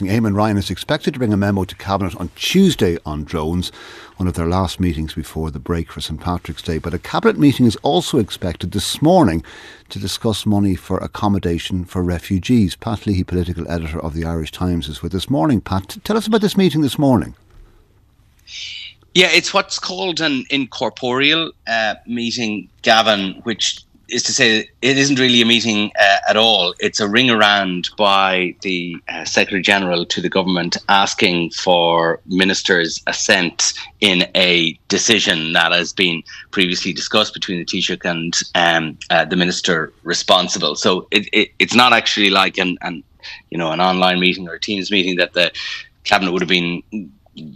discussing. Eamon Ryan is expected to bring a memo to Cabinet on Tuesday on drones, one of their last meetings before the break for St Patrick's Day. But a Cabinet meeting is also expected this morning to discuss money for accommodation for refugees. Pat Leahy, political editor of the Irish Times, is with us. This morning, Pat. Tell us about this meeting this morning. Yeah, it's what's called an incorporeal uh, meeting, Gavin, which is to say it isn't really a meeting uh, at all. It's a ring around by the uh, Secretary General to the government asking for ministers' assent in a decision that has been previously discussed between the Taoiseach and um, uh, the minister responsible. So it, it, it's not actually like an, an you know an online meeting or a Teams meeting that the cabinet would have been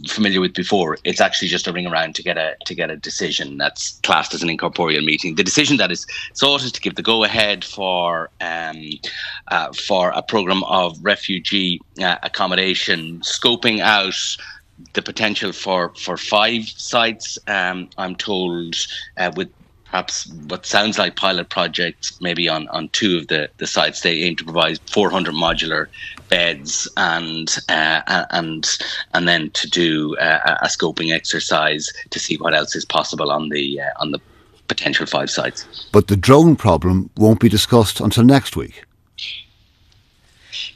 familiar with before. It's actually just a ring around to get a to get a decision that's classed as an incorporeal meeting. The decision that is sought is to give the go ahead for um, uh, for a program of refugee uh, accommodation, scoping out the potential for for five sites. Um, I'm told uh, with perhaps what sounds like pilot projects, maybe on, on two of the, the sites. They aim to provide 400 modular beds and uh, and and then to do uh, a scoping exercise to see what else is possible on the uh, on the potential five sites. But the drone problem won't be discussed until next week.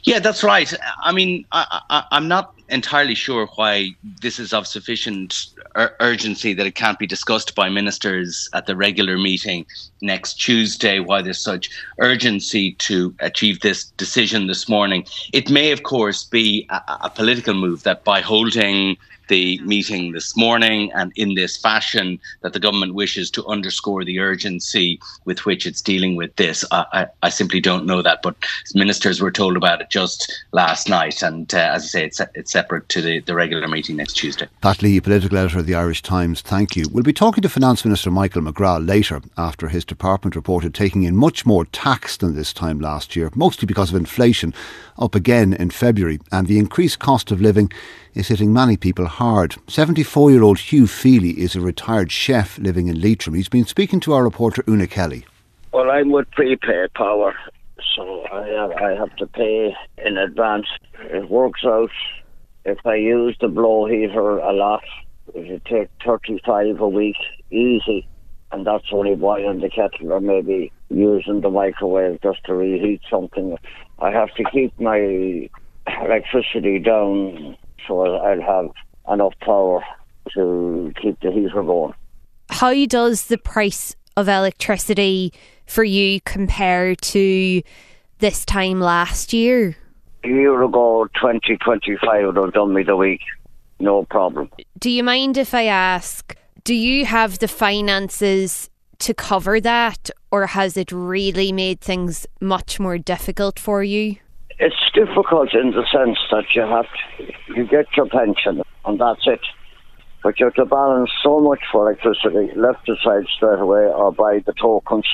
Yeah, that's right. I mean, I, am not entirely sure why this is of sufficient ur- urgency that it can't be discussed by ministers at the regular meeting next Tuesday. Why there's such urgency to achieve this decision this morning. It may, of course, be a, a political move that by holding the meeting this morning and in this fashion that the government wishes to underscore the urgency with which it's dealing with this. I, I, I simply don't know that, but ministers were told about it just last night. And uh, as I say, it's, it's separate to the, the regular meeting next Tuesday. Pat Leahy, political editor of the Irish Times, thank you. We'll be talking to Finance Minister Michael McGrath later after his department reported taking in much more tax than this time last year, mostly because of inflation, up again in February, and the increased cost of living is hitting many people hard. 74 year old Hugh Feely is a retired chef living in Leitrim. He's been speaking to our reporter Una Kelly. Well, I'm with prepaid power, so I have, I have to pay in advance. It works out if I use the blow heater a lot, you take 35 a week, easy, and that's only boiling the kettle or maybe using the microwave just to reheat something. I have to keep my electricity down so I'll have enough power to keep the heater going. How does the price of electricity for you compare to this time last year? A year ago, 2025 would have done me the week. No problem. Do you mind if I ask, do you have the finances to cover that, or has it really made things much more difficult for you? It's difficult in the sense that you have to, you get your pension and that's it. But you have to balance so much for electricity, left aside straight away or buy the tokens.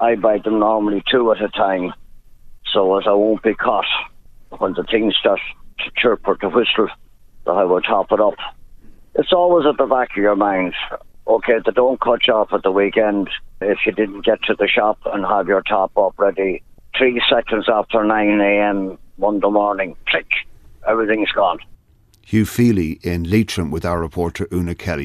I buy them normally two at a time so as I won't be caught when the thing starts to chirp or to whistle that I will top it up. It's always at the back of your mind. Okay, they don't cut you off at the weekend if you didn't get to the shop and have your top up ready three seconds after 9 a.m. Monday morning, click, everything's gone. Hugh Feely in Leitrim with our reporter Una Kelly.